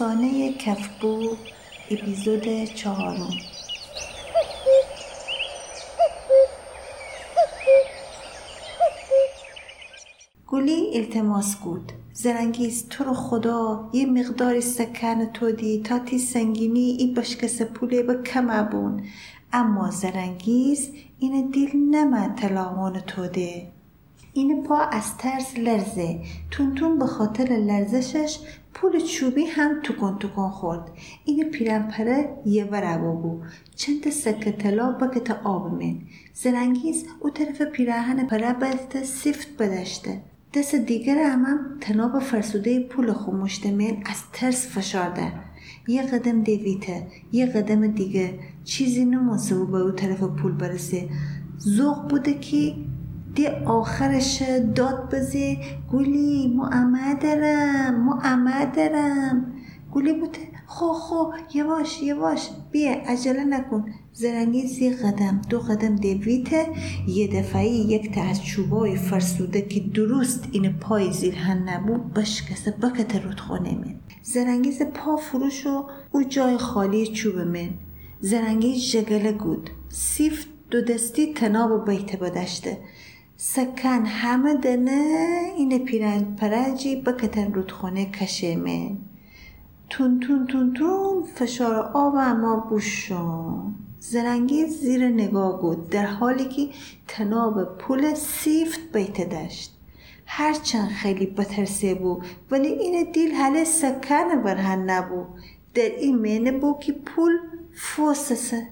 افسانه کفبو اپیزود چهارم. گلی التماس گود زرنگیز تو رو خدا یه مقداری سکن تو دی تا تی سنگینی ای بشکس پوله به کم ابون اما زرنگیز این دیل نمه تو ده این پا از ترس لرزه. تون به خاطر لرزشش پول چوبی هم تکن تکن خورد. این پیرنپره یه وربا بو چند سکه طلا بکت آب من زرنگیز او طرف پیراهن پره بلت سفت بدشته دست دیگر هم تناب فرسوده پول خو مشتمل از ترس فشارده یه قدم دیویته یه قدم دیگه. چیزی نمونسه و به او طرف پول برسه. زوق بوده که دی آخرش داد بزه. گولی مو دارم مو دارم گولی بوده خو خو یواش یواش. بیا عجله نکن. زرنگیز یه قدم. دو قدم دویته یه دفعه یک چوبای فرسوده که درست این پای زیرهن نبود بشکسه بکت رودخانه من. زرنگیز پا فروش و او جای خالی چوب من. زرنگیز جگله گود. سیفت دو دستی تناب بیته بدشته سکن همه دنه این پیرنگ پرجی بکتن رودخانه کشه من تون تون تون تون فشار آب اما بوشون زرنگی زیر نگاه بود در حالی که تناب پول سیفت بیته داشت هرچند خیلی بترسه بود ولی این دیل حل سکن برهن نبود در این مینه بود که پول فوسسه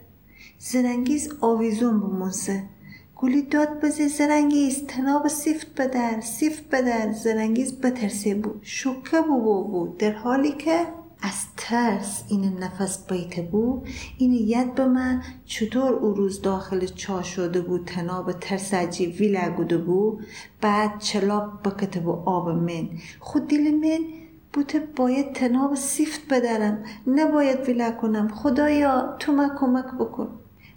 زرنگیز آویزون بمونسه گولی داد بزه زرنگیز تناب سیفت بدر سیفت بدر زرنگیز بترسه بود شکه بود بود در حالی که از ترس این نفس بیته بود این ید به من چطور او روز داخل چا شده بود تناب ترس عجیب ویلگوده بود بعد چلاب بکته و آب من. خود دیل من بوده باید تناب سیفت بدرم. نباید ویله کنم خدایا تو ما کمک بکن.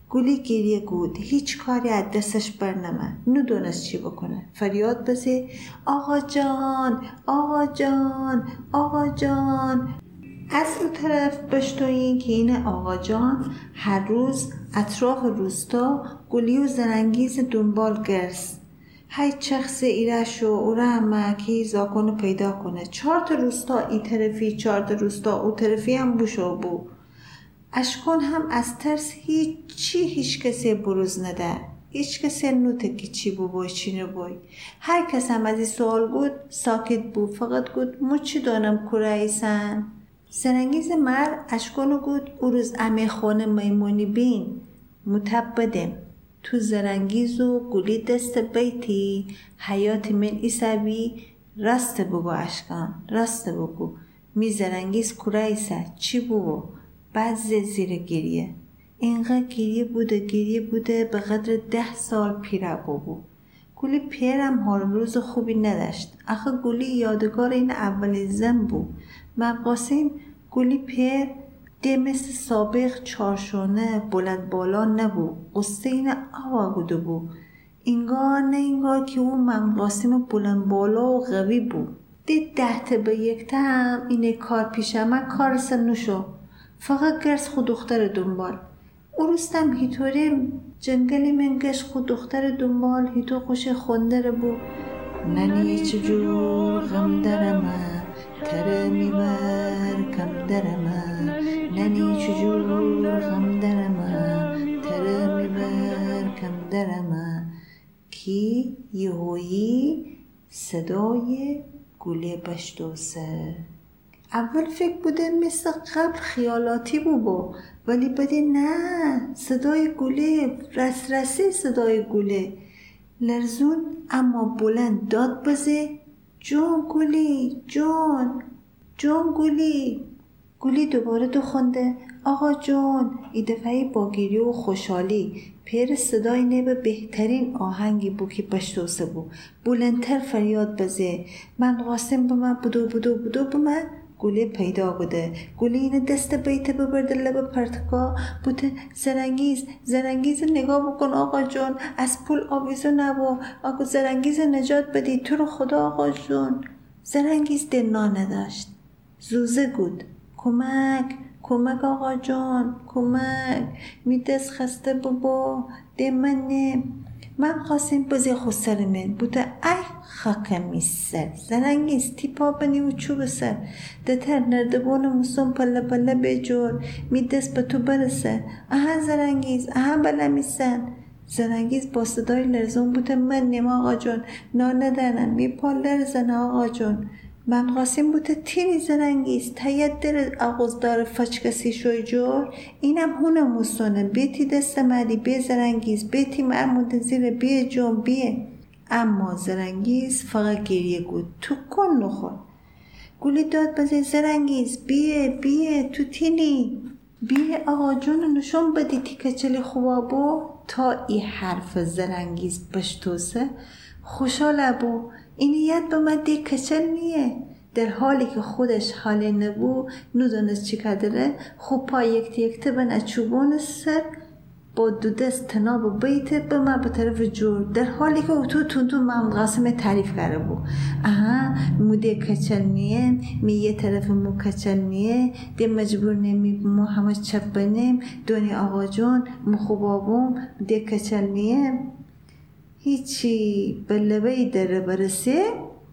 گلی گریه گود هیچ کاری از دستش برنمه ندونست چی بکنه. فریاد بزه. آقا جان آقا جان آقا جان. از اون طرف بشتوین که این آقا جان هر روز اطراف روستا گلی و زرنگیز دنبال گرس های چخص ایرش و او همه زاکن پیدا کنه. چهار تا روستا ای طرفی چهار تا روستا او طرفی هم بوشو بو اشکون هم از ترس هیچی هیچ کسی بروز نده. هیچ کسی نوته که چی بو بای چی بای هر کس هم از این سوال بود ساکت بود فقط گود مو چی دانم کره ایسن سرنگیز مر اشکونو گود او روز امی خونه میمونی بین. متب بدم تو زرنگیز و گلی دست بیتی. حیات من ایسابی راست بگو اشکان راست بگو. می زرنگیز ایسا چی بگو بعد زیر گریه. اینقدر گریه بوده گریه بوده به قدر ده سال پیره بابو گلی پیرم حال روز خوبی نداشت. آخه گلی یادگار این اول زن بود. مقاسم گلی پیر ده مثل سابق چارشونه بلند بالا نبود. قصه این آوا بوده بود. اینگار نه اینگار که اون مقاسم بلند بالا و قوی بود. ده ده به یک تم اینه کار پیشم کار نوشو فقط گرس خود دختر دنبال. او روستم هیتوریم جنگلی من گشت خود دختر دنبال. هیتو خوش خوندره بود ننی چجور غم درمه تره میبر کم درمه ننی چجور غم درمه تره میبر کم درمه کی یهویی صدای گله بشتوسه اول فکر بوده مثل قبل خیالاتی بو ولی بده نه صدای گله رس رسه صدای گله لرزون اما بلند داد بزه. جون گلی جون جون گلی. گلی دوباره دو خونده. آقا جون ای دفعه با گیری و خوشحالی. پیر صدای نبه بهترین آهنگی بو که بشتوسه بو بلندتر فریاد بزه. من قاسم به من بدو بدو بدو به گلی پیدا بوده. گلی این دست بیت ببرده لب پرتکا بوده زرنگیز. زرنگیز نگاه بکن آقا جون. از پول آویزو نبو. آقا زرنگیز نجات بدی. تو رو خدا آقا جون. زرنگیز دنا نداشت. زوزه گود کمک. کمک آقا جان کمک. می دست خسته بابا. ده منه من خواستیم بزی خسر من بوده. ای خاک میسر. زرنگیز تیپا بنی و چوب سر. دتر نردبون موسون پله پله بجور می دست به تو برسه. اها زرنگیز اها بله میسن زرنگیز با صدای لرزون بوده. من نیم آقا جون. نا ندارم. می پا لرزن آقا جون. من قاسم بوده تیری زرنگیز تایید در دار فچکسی شوی جور. اینم هونه موسونه بیتی دست مدی بی زرنگیز بیتی مرمود زیر بی جون بیه اما زرنگیز فقط گریه گود تو کن نخور. گولی داد بزه زرنگیز بیه بیه تو تینی. بیه آقا جون نشون بدی تیکچلی خوبا بو. تا ای حرف زرنگیز بشتوسه خوشحال بو. این یاد به من کچل نیه. در حالی که خودش حالی نبو ندونست چی کدره خوب پا یکتی یکتی بن اچوبون سر با دو دست تناب بیته به من به طرف جور. در حالی که تو تون محمد قاسم تعریف کرده بو. اها موده کچل نیه می یه طرف مو کچل نیه. دی مجبور نمی مو همه چپ بنیم. دونی آقا جون مو خوبابوم دی کچل نیه. هیچی به لبه دره برسه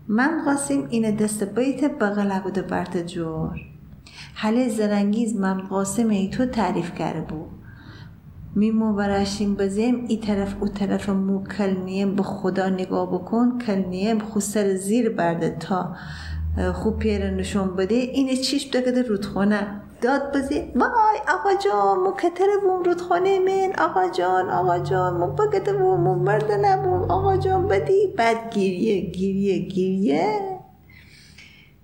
من قاسم این دست بیت بغل بوده برت جور. حله زرنگیز من قاسم ای تو تعریف کرده بود. میمو برشیم بزیم ای طرف او طرف مو کلنیم به خدا نگاه بکن کلنیم خود سر زیر برده تا خوب پیر نشون بده. این چیش دکده رودخونه؟ داد بزی. وای آقا جان مو کتر بوم رودخانه من. آقا جان آقا جان مو بگده بوم مو مرد نبوم. آقا جان بدی. بعد گیریه گیریه گیریه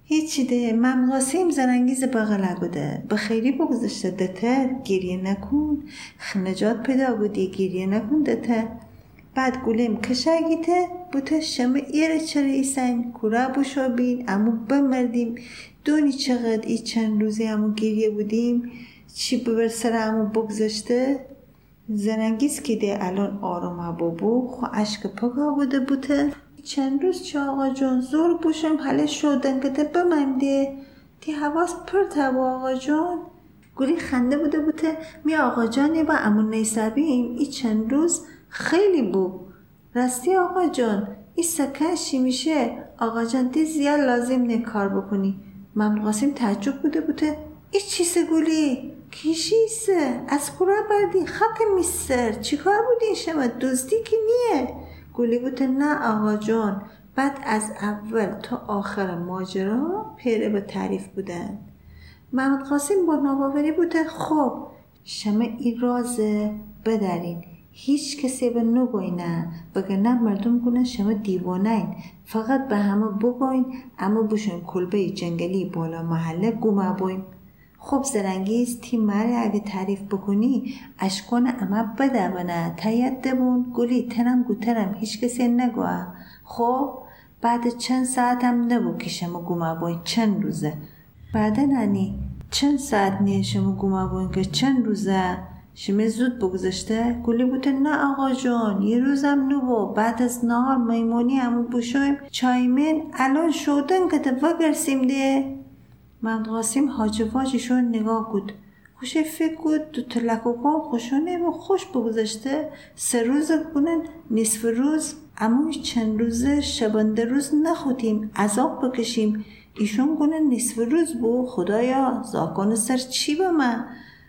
هیچی ده. ممغاسیم زرنگیز بغل بوده به خیلی بگذاشته دته گیریه نکن. نجات پیدا بودی. گیریه نکن دته بعد گولیم کشاگیته بوته شمه ایره چرا ایسن کورا بشو بین امو بمردیم. دونی چقدر ای چند روزی همو گریه بودیم. چی ببر سر همو بگذاشته زرنگیز که ده الان آروم بابو خو عشق پگا بوده بوده. چند روز چه آقا جان؟ زور بوشم حاله شدن که ده بمنده. دی حواس پر تبا آقا جان. گولی خنده بوده بوده. می آقا جانی با امون نیسابیم. ای چند روز خیلی بو. راستی آقا جان ای سکشی میشه؟ آقا جان دی زیاد لازم نه کار بکنی. من قاسم تعجب بوده بوده. ای چیسه گولی کیشیسه از کورا بردی؟ خاک میسر چیکار بودی شما دزدی که نیه. گولی بوده نه آقا جان. بعد از اول تا آخر ماجرا پیره به تعریف بودن. محمد قاسم با ناباوری بوده. خب شما این رازه بدارین هیچ کسی به نگوینه نه مردم گونه شما دیوانین فقط به همه بگوین اما بشون کلبه جنگلی بالا محله گومه بوین خب زرنگیز تی مره اگه تعریف بکنی اشکان اما بده بنه تایید دبون گلی تنم گوترم هیچ کسی نگوه. خب بعد چند ساعت هم نبو که شما گومه بوین چند روزه؟ بعد نانی چند ساعت نیه شما گومه بوین که چند روزه؟ شمی زود بگذشته. گلی بوده. نه آقا جان یه روزم نو بعد از نهار میمونی همو بشویم چایمین الان شودن که وگرسیم ده. من قاسم حاج واجشون نگاه بود خوش فکر بود دو تلکوکان خوشونه و خوش بگذشته. سه روز بکنن نصف روز. اما چند روزه شبانده روز نخوتیم عذاب بکشیم. ایشون گونه نصف روز بو خدایا زاکان سر چی به من؟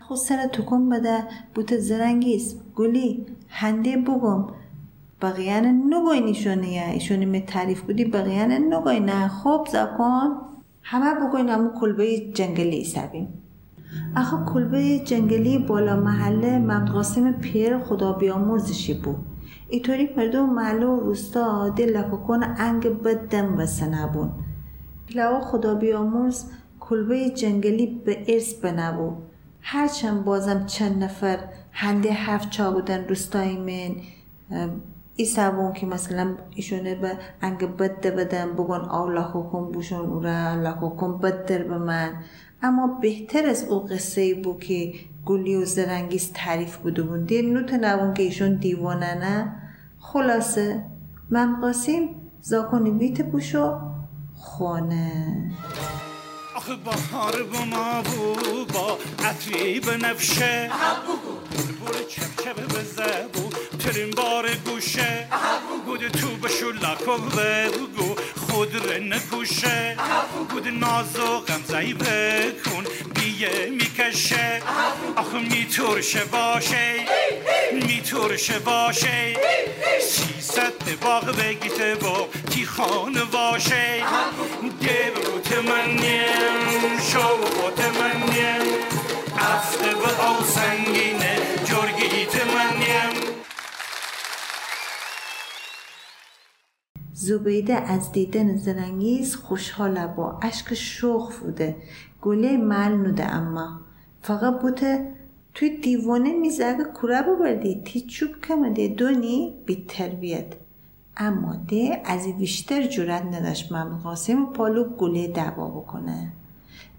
خود سر تکون بده بوت زرنگیز. گلی هنده بگم. بقیان نگوی نیشونه ایشونی می تعریف بودی بقیان نگوی نه. خوب زکن همه بگوی نمو کلبه جنگلی سبیم اخو کلبه جنگلی بالا محله ممد پیر خدا بیامرزشی بود. ایطوری مردم محله و روستا دل لککن انگ بدم و سنبون پلاو خدا بیامرز کلبه جنگلی به ارث بنبو هرچند بازم چند نفر هنده هفت چا بودن روستای من ای سبون که مثلا ایشونه به انگ بده بدن بگن آو حکم بوشون او را حکم بدر به من. اما بهتر از او قصه بود که گلی و زرنگیز تعریف بوده بود. دیر نوت نبون که ایشون دیوانه نه. خلاصه من قاسم زاکنی ویت بوشو خونه آخه بهار با ما بو با عطری بنفشه بول چپ چپ بزبو ترین بار گوشه. بود تو بشو لاکو بگو. رو نکوشه. بود ناز و غمزهی بکن بیه می‌کشه. آخه میتورشه باشه. میتورشه باشه. ست باغ بگیته با تی خانه باشه. دیو رو تمنیم شو با تمنیم افته به او سنگینه جرگی تمنیم زبیده از دیدن زرنگیز خوشحاله با اشک شوخ بوده. گله مل نوده اما. فقط بوده توی دیوانه میزه کوره ببردی. تی چوب کمده. دونی بی تربیت اما ده از بیشتر جورت نداشت محمد قاسم پالو گله دعوا بکنه.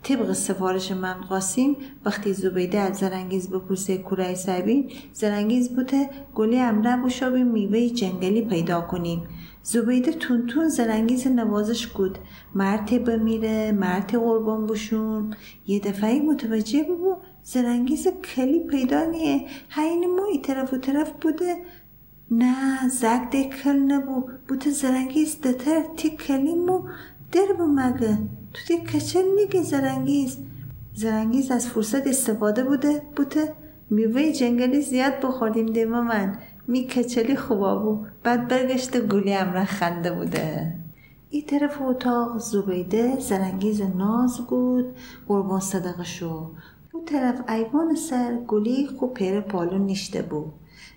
طبق سفارش من قاسم وقتی زبیده از زرنگیز بپرسه کوره سبین زرنگیز بوده گله امره بشابی میوه جنگلی پیدا کنیم. زبیده تون زرنگیز نوازش بود مرد بمیره مرد قربان بشون یه دفعه متوجه ببو زرنگیز کلی پیدا نیه. هین ما ای طرف و طرف بوده. نه زک ده کل نبو بوده زرنگیز دتر تی کلی مو. در مگه. تو دی کچل نیگه زرنگیز زرنگیز از فرصت استفاده بوده. بوده. میوه جنگلی زیاد بخوردیم دیما من. می کچلی خوبا بو. بعد برگشت گولی امره خنده بوده. ای طرف اتاق زبیده زرنگیز ناز بود. قربان صدقه شو او طرف ایوان سر گلی خوب پیر پالو نیشته بود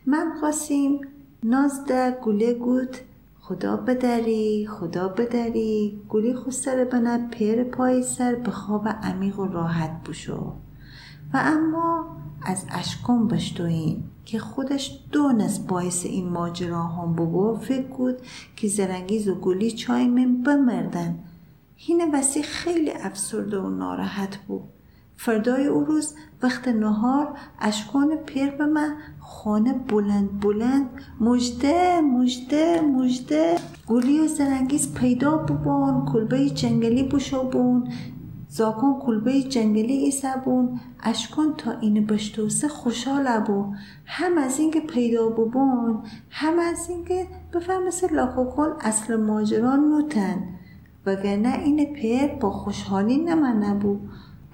من خواستیم ناز ده گله گود خدا بدری خدا بدری. گلی خود سر بنا پیر پای سر به خواب عمیق و راحت بشو و اما از اشکم بشتوین که خودش دونست باعث این ماجرا هم بابا فکر بود که زرنگیز و گلی چای من بمردن. هینه وسی خیلی افسرده و ناراحت بود. فردای او روز وقت نهار اشکان پیر به من خانه بلند بلند مجده مجده مجده گلی و زرنگیز پیدا ببون کلبه جنگلی بشابون زاکن کلبه جنگلی ای سبون اشکان تا این بشتوسه خوشحال بو هم از اینکه پیدا ببون هم از اینکه بفهم مثل لاکوکن اصل ماجران نوتن وگرنه این پیر با خوشحالی نمن نبو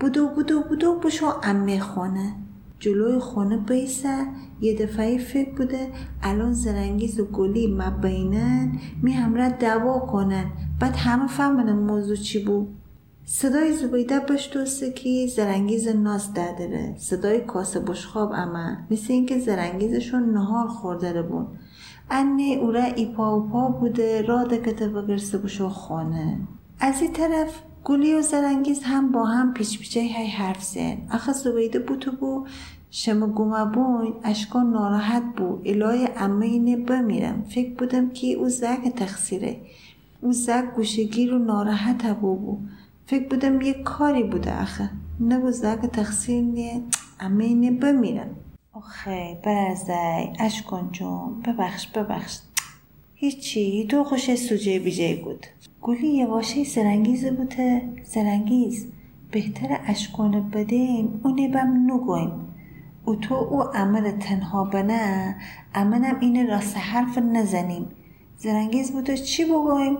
بودو بودو بودو بشو امه خونه جلوی خونه بیسه یه دفعه فکر بوده الان زرنگیز و گلی مبینن می همراه دوا کنن. بعد همه فهمن موضوع چی بود. صدای زبیده بشتوسته که زرنگیز ناز دادره صدای کاسه بشخاب اما مثل اینکه زرنگیزشون نهار خورده بون انه اوره ایپا و پا بوده. را دکته بگرسه بشو خانه. از این طرف گلی و زرنگیز هم با هم پیچ پیچه های حرف زن اخه زبیده بوتو بو شما گومه بوین اشکان ناراحت بو. الای امه اینه بمیرم. فکر بودم که او زک تقصیره. او زک گوشگیر و ناراحت بو بو. فکر بودم یه کاری بوده آخه. نگو زک تقصیر نیه امه اینه بمیرم آخه برزای اشکان جون ببخش ببخش. هیچی تو خوش سوجه بیجه بود. گلی یه واشه سرنگیز بوده. سرنگیز بهتر اشکانه بدیم اونه بم نگویم. او تو او عمل تنها بنه امنم این راست حرف نزنیم. زرنگیز بوده چی بگویم؟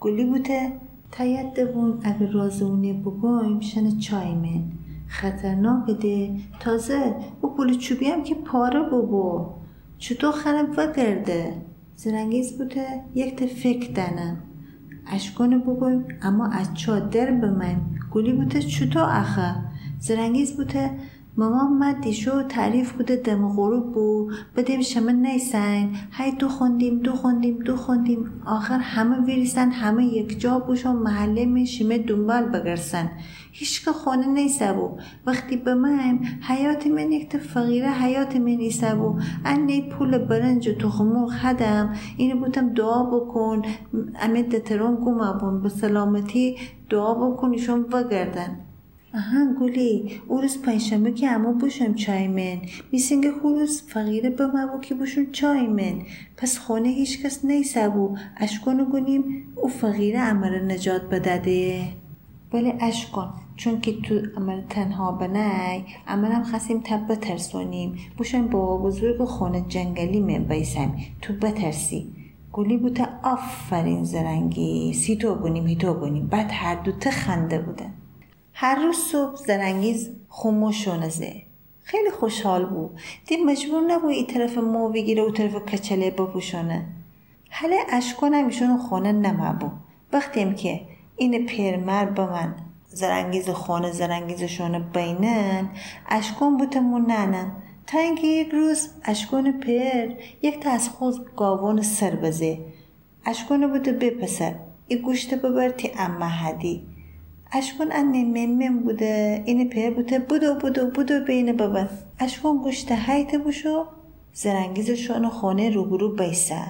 گلی بوده. تایید دبون اگر رازونه بگویم شن چای من. خطرناک ده. تازه او پول چوبی هم که پاره ببو چطور خرم وگرده زرنگیز بوده یک تا فکر دنم اشکانه بگویم اما از چادر من گلی بوده چطور اخه زرنگیز بوده مامان ما دیشو تعریف بوده دم غروب بو بدیم شما نیسن. هی دو خوندیم دو خوندیم دو خوندیم. آخر همه ویریسن همه یک جا بوشو محله می شیمه دنبال بگرسن. هیچ که خانه نیسه بو وقتی به من حیات من یک فقیره حیات من نیسه بو انه پول برنج و تخمو خدم اینو بودم دعا بکن. امید دترون گومه بون به سلامتی دعا بکن ایشون بگردن. آها او روز پنجشنبه که اما بوشم چای من. میسینگه روز فقیره به مبو که بوشم چای من. پس خونه هیچ کس نیسه بو اشکانو گونیم او فقیره امر نجات بدده. ولی اشکان چون که تو عمل تنها بنای عملم خسیم تب بترسونیم. بوشن با بزرگ خونه جنگلی من بیسم تو بترسی. گلی بوده آفرین زرنگی. سی تو بونیم هیتو بونیم بعد هر دوته خنده بودن هر روز صبح زرنگیز خموشونه زه خیلی خوشحال بود. دی مجبور نبود این طرف مو بگیره و طرف کچله بپوشونه. حالا اشکانم ایشون خونه نمبو وقتیم که این پیرمر به من زرنگیز خانه زرنگیزشون بینن اشکان بوتمون ننن. تا اینکه یک روز اشکان پر یک تا از خود گاوان سر بزه. اشکان بوده بپسر این گوشت ببر تی امه هدی اشکان انه ممم بوده این پر بوده بودو بودو بودو بین ببر اشکان گوشت حیت بوشو زرنگیزشون خانه روبرو بیسه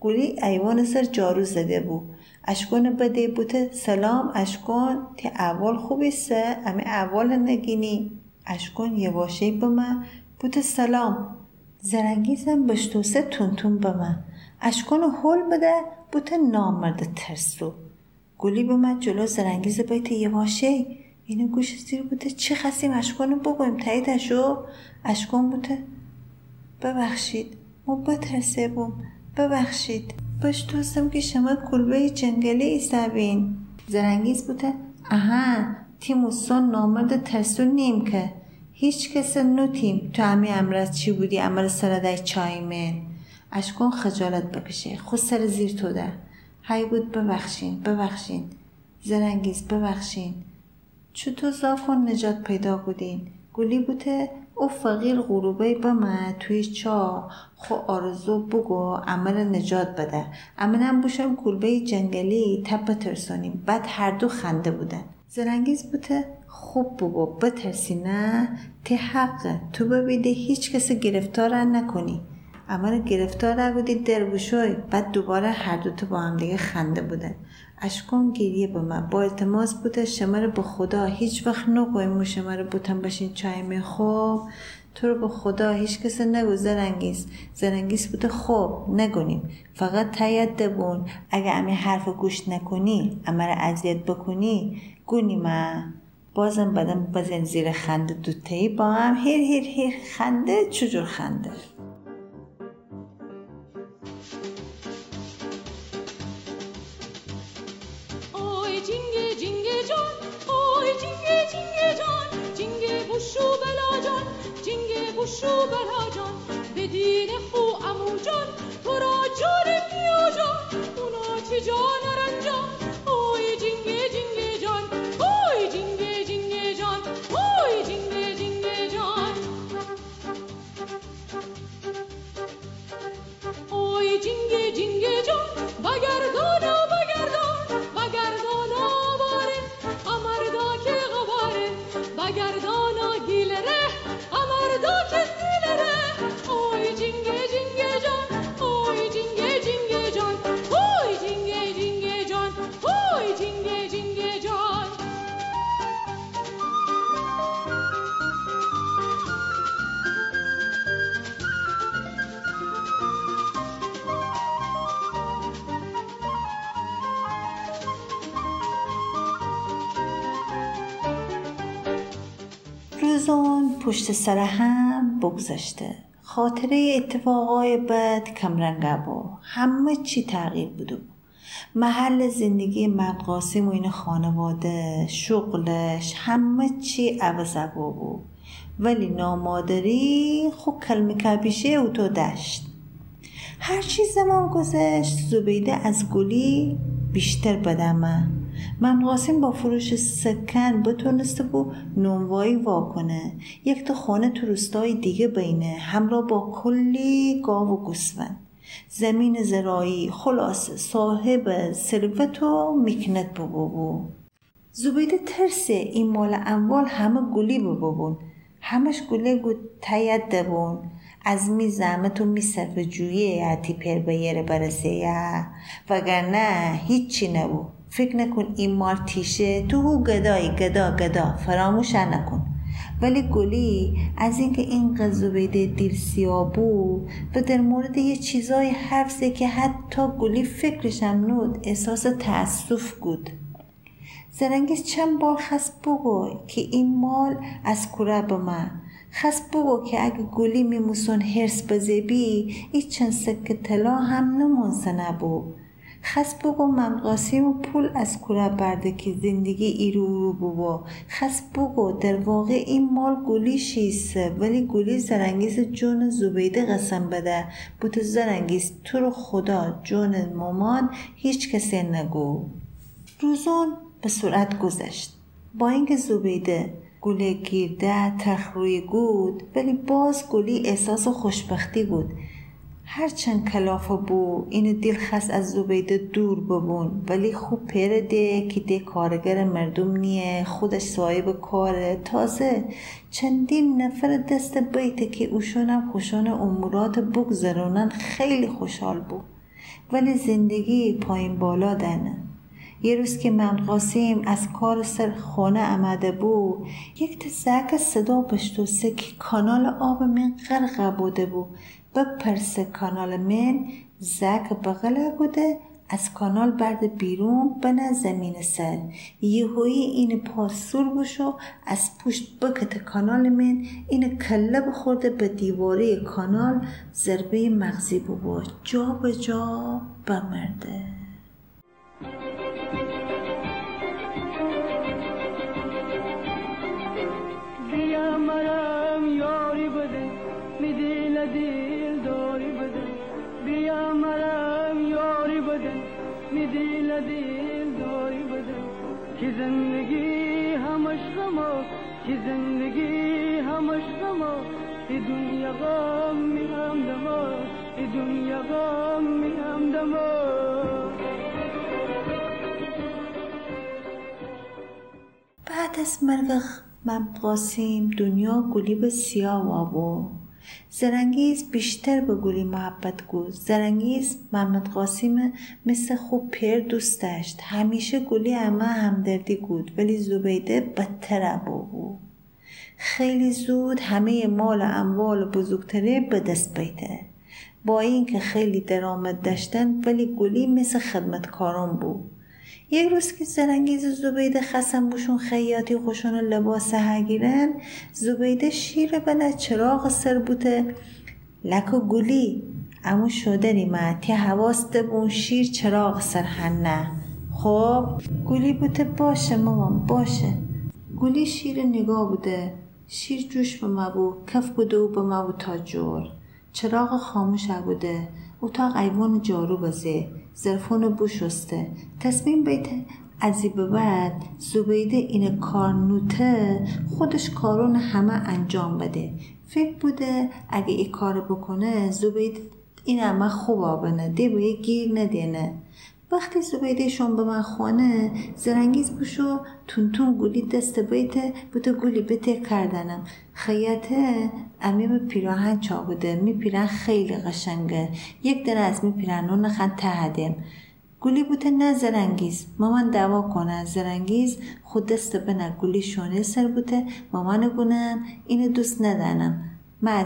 گولی ایوان سر جارو زده بود اشکون بده بوته سلام اشکون تی اول خوبیسته امی اول نگینی اشکون یه واشه به من بوته سلام زرنگیزم بشتوسه تون به من اشکون هول بده بوته نامرد ترسو گلی به من جلو زرنگیز یه واشه اینو گوش زیر بوده. چی خستیم اشکون بگویم تاییدشو اشکون بوده. ببخشید. ما بترسه بوم. ببخشید. باش دوستم که شما کلبه جنگلی ایستابین زرنگیز بوده. اها تیم و سون نامرد ترسو نیم که. هیچ کس تیم تو همی امرز چی بودی؟ امر سردای چای من. اشکون خجالت بکشه. خود سر زیر تو ده های بود ببخشین ببخشین. زرنگیز ببخشین. چطور زاکن نجات پیدا بودین. گلی بوده او فقیر غروبه بمه توی چا خو آرزو بگو عمل نجات بده. امنم بوشم کلبه جنگلی تب بترسونیم. بعد هر دو خنده بودن. زرنگیز بوده خوب بگو بترسی نه تی حقه تو ببیده هیچ کسی گرفتار نکنی. اما گرفتار بودی دربوشوی بعد دوباره هر دوتا با هم دیگه خنده بودن. اشکان گریه به من. با التماس بوده شما رو به خدا هیچ وقت نگویم شما رو بوتن باشین چای می خوب. تو رو به خدا هیچ کس نگو زرنگیز. زرنگیز بوده خوب نگونیم. فقط تایید دبون اگه امی حرف گوش نکنی اما اذیت بکنی گونی ما. بازم بدم بزن زیر خنده. دوتایی با هم هیر هیر هیر خنده چجور خنده؟ giorno روزان پشت سر هم بگذشته. خاطره اتفاقای بد کمرنگه بود همه چی تغییر بوده محل زندگی مدقاسم و این خانواده شغلش همه چی عوض بود. ولی نامادری خوب کلمه کبیشه او تو دشت. هرچی زمان گذشت زبیده از گلی بیشتر بدمه. من قاسم با فروش سکن بتونسته بو نونوایی واکنه. یک تا خانه تو روستای دیگه بینه. همراه با کلی گاو و گوسفند. زمین زرایی خلاص صاحب ثروت و میکنت بو زبیده ترسه این مال اموال همه گلی ببون همش گله گو تایید دبون از می زحمت و می صرف جویه عتی پر بیره برسه یا. وگرنه هیچی نبود. فکر نکن این مال تیشه. تو هو گدایی گدا گدا. فراموش نکن. ولی گلی از اینکه این قضوبیده دیر سیابو و در مورد یه چیزای حرف که حتی گلی فکرشم نود احساس تأسف بود. زرنگیز چند بار خست بگو که این مال از کوره به من خست بگو که اگه گلی میموسون هرس بزیبی ای چند سکه طلا هم نمونسه نبو خست بگو من قاسم و پول از کوره برده که زندگی ایرو رو بو خست بگو در واقع این مال گلی شیسته ولی گلی زرنگیز جون زبیده قسم بده. بوت زرنگیز تو رو خدا جون مامان هیچ کسی نگو. روزون به سرعت گذشت. با اینکه زبیده گله گیرده تخ روی گود ولی باز گلی احساس خوشبختی بود. هرچند کلافه بو این دل خست از زبیده دور ببون. ولی خوب پیره ده که ده کارگر مردم نیه خودش صاحب کاره. تازه چندین نفر دست بیته که اوشونم خوشان امورات بگذرونن خیلی خوشحال بود ولی زندگی پایین بالا دنه. یه روز که من قاسم از کار سر خانه آمده بود یک تزک صدا بشتوسه که کانال آب من غرق بوده بود بپرسه کانال من زک بغله بوده از کانال برد بیرون بنا زمین سر. یهویی این پاسور بشو از پشت بکت کانال من. این کله بخورده به دیواره کانال ضربه مغزی بو جا به جا بمرده. که زندگی همش غما که زندگی همش غما ای دنیا غم می هم ای دنیا غم می هم دما. بعد از مرگ قاسم دنیا گلی به سیاه وابو زرنگیز بیشتر به گلی محبت گو زرنگیز محمد قاسم مثل خوب پیر دوست داشت. همیشه گلی همه همدردی گود ولی زبیده بدتر بود. خیلی زود همه مال و اموال بزرگتره به دست بیده با اینکه خیلی درآمد داشتن ولی گلی مثل خدمتکاران بود. یک روز که زرنگیز زبیده خسم بوشون خیاطی خوشون لباس هگیرن زبیده شیر بله چراغ سر بوده لکو گلی امو شده ریمه تی حواست بون شیر چراغ سر هنه. خب گلی بوده باشه مامان باشه. گلی شیر نگاه بوده. شیر جوش به مبو کف بوده و به مبو تا جور. چراغ خاموش بوده. اتاق ایوان جارو بازه زرفون بوشسته تصمیم بیته ازی به بعد زبیده این کار نوته خودش کارون همه انجام بده. فکر بوده اگه این کار بکنه زبیده این همه خوب آبنه. باید گیر ندینه. وقتی زبیدهشون به من خونه زرنگیز بوشو تون گولی دست بیته بوده گولی بته کردنم. خیاته امیم پیراهن چا بوده میپیرن خیلی قشنگه. یک در از میپیرن اون خند تهدیم. گولی بوده نه زرنگیز. مامان دوا کنه. زرنگیز خود دست بنه. گولی شونه سر بوده. مامان گونن. اینو دوست ندنم من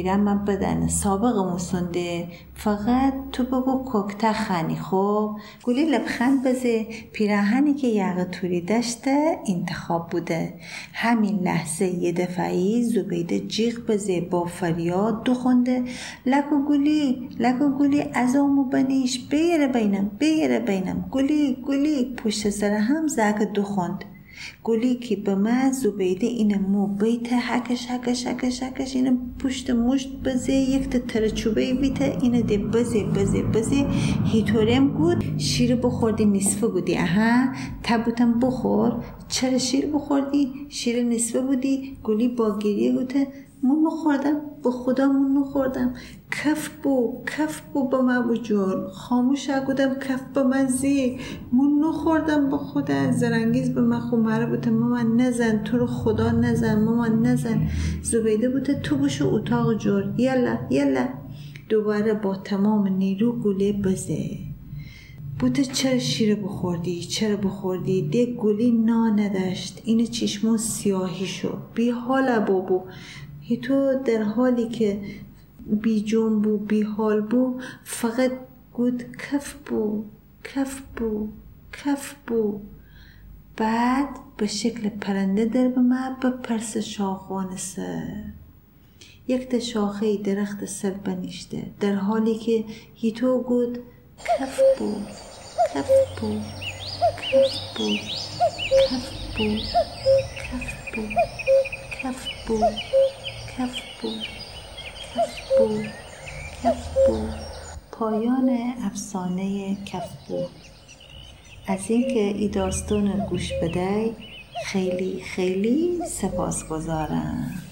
من بدن. سابق موسونده فقط تو بگو کوکته خانی خب گلی لبخند بزه. پیراهنی که یقه توری داشته انتخاب بوده. همین لحظه یه دفعی زبیده جیغ بزه با فریاد دو خونده لکو گلی لکو گلی از آمو بنیش. بیره بینم بیره بینم. گلی گلی. پشت سر هم زک دو خوند گلی که به من زبیده این مو بیت حکش حکش حکش حکش این پشت مشت بزه یک تا ترچوبه بیته این ده بزه بزه بزه. هیتورم گود. شیر بخوردی نصفه بودی. اها. تبوتم بخور. چرا شیر بخوردی؟ شیر نصفه بودی. گلی با گریه گوته. مون خوردم به خدا مون خوردم. کف بو کف بو با من بو جون خاموش اگودم کف با من زی مون خوردم با خدا. زرنگیز به من خو مره بوده. مامان نزن تو رو خدا نزن مامان نزن. زبیده بوده تو بشو اتاق جور یلا یلا. دوباره با تمام نیرو گوله بزه. بوده چرا شیر بخوردی؟ چرا بخوردی؟ ده گلی نا نداشت. این چشمون سیاهی شو بی حال بابو تو در حالی که بی جون بو بی حال بو فقط گود کف بو کف بو کف بو. بعد به شکل پرنده در به ما بپرس شاخوانسه یک تا شاخه درخت سر بنیشته. در حالی که هیتو گود کف بو کف بو کف بو کف بو کف بو کف بو. کف بود کف بود کف بود پایان افسانه کف از اینکه ای داستان گوش بدهی خیلی خیلی سپاسگزارم.